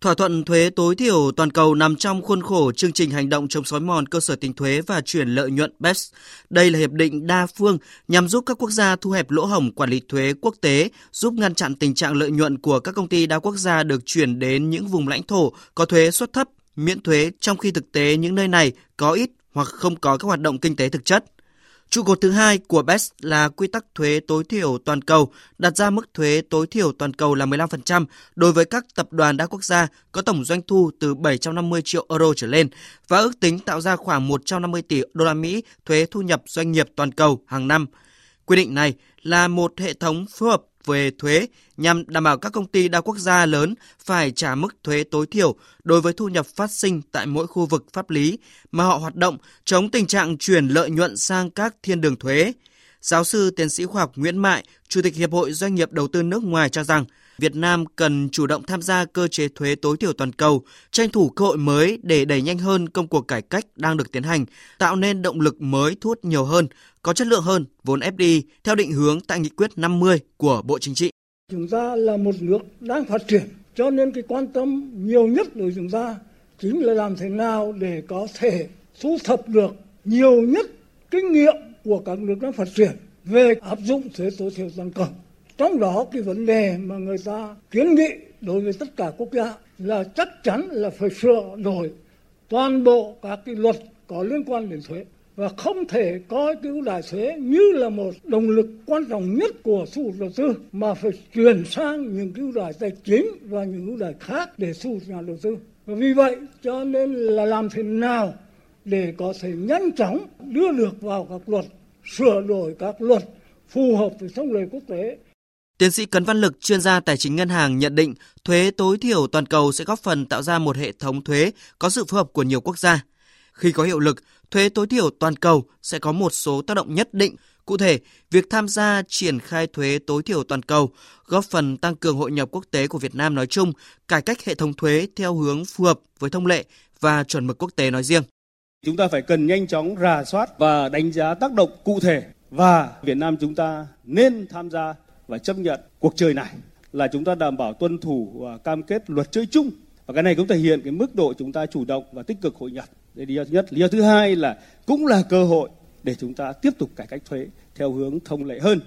Thỏa thuận thuế tối thiểu toàn cầu nằm trong khuôn khổ chương trình hành động chống xói mòn cơ sở tính thuế và chuyển lợi nhuận BEPS. Đây là hiệp định đa phương nhằm giúp các quốc gia thu hẹp lỗ hổng quản lý thuế quốc tế, giúp ngăn chặn tình trạng lợi nhuận của các công ty đa quốc gia được chuyển đến những vùng lãnh thổ có thuế suất thấp, miễn thuế trong khi thực tế những nơi này có ít hoặc không có các hoạt động kinh tế thực chất. Trụ cột thứ hai của BEPS là quy tắc thuế tối thiểu toàn cầu, đặt ra mức thuế tối thiểu toàn cầu là 15% đối với các tập đoàn đa quốc gia có tổng doanh thu từ 750 triệu euro trở lên và ước tính tạo ra khoảng 150 tỷ đô la Mỹ thuế thu nhập doanh nghiệp toàn cầu hàng năm. Quy định này là một hệ thống phối hợp về thuế nhằm đảm bảo các công ty đa quốc gia lớn phải trả mức thuế tối thiểu đối với thu nhập phát sinh tại mỗi khu vực pháp lý mà họ hoạt động, chống tình trạng chuyển lợi nhuận sang các thiên đường thuế. Giáo sư tiến sĩ khoa học Nguyễn Mại, Chủ tịch Hiệp hội Doanh nghiệp Đầu tư nước ngoài cho rằng Việt Nam cần chủ động tham gia cơ chế thuế tối thiểu toàn cầu, tranh thủ cơ hội mới để đẩy nhanh hơn công cuộc cải cách đang được tiến hành, tạo nên động lực mới thu hút nhiều hơn, có chất lượng hơn vốn FDI theo định hướng tại nghị quyết 50 của Bộ Chính trị. Chúng ta là một nước đang phát triển, cho nên cái quan tâm nhiều nhất của chúng ta chính là làm thế nào để có thể thu thập được nhiều nhất kinh nghiệm của các nước đang phát triển về áp dụng thuế tối thiểu toàn cầu trong đó, cái vấn đề mà người ta kiến nghị đối với tất cả quốc gia là chắc chắn là phải sửa đổi toàn bộ các cái luật có liên quan đến thuế và không thể coi cái ưu đãi thuế như là một động lực quan trọng nhất của thu hút đầu tư, mà phải chuyển sang những cái ưu đãi tài chính và những ưu đãi khác để thu hút nhà đầu tư. Và vì vậy, cho nên là làm thế nào để có thể nhanh chóng đưa được vào các luật sửa đổi các luật phù hợp với thông lệ quốc tế Tiến sĩ Cấn Văn Lực, chuyên gia tài chính ngân hàng nhận định thuế tối thiểu toàn cầu sẽ góp phần tạo ra một hệ thống thuế có sự phù hợp của nhiều quốc gia. Khi có hiệu lực, thuế tối thiểu toàn cầu sẽ có một số tác động nhất định. Cụ thể, việc tham gia triển khai thuế tối thiểu toàn cầu góp phần tăng cường hội nhập quốc tế của Việt Nam nói chung, cải cách hệ thống thuế theo hướng phù hợp với thông lệ và chuẩn mực quốc tế nói riêng. Chúng ta phải cần nhanh chóng rà soát và đánh giá tác động cụ thể và Việt Nam chúng ta nên tham gia và chấp nhận cuộc chơi này là chúng ta đảm bảo tuân thủ và cam kết luật chơi chung và cái này cũng thể hiện cái mức độ chúng ta chủ động và tích cực hội nhập. Đây lý do thứ nhất. Lý do thứ hai là cũng là cơ hội để chúng ta tiếp tục cải cách thuế theo hướng thông lệ hơn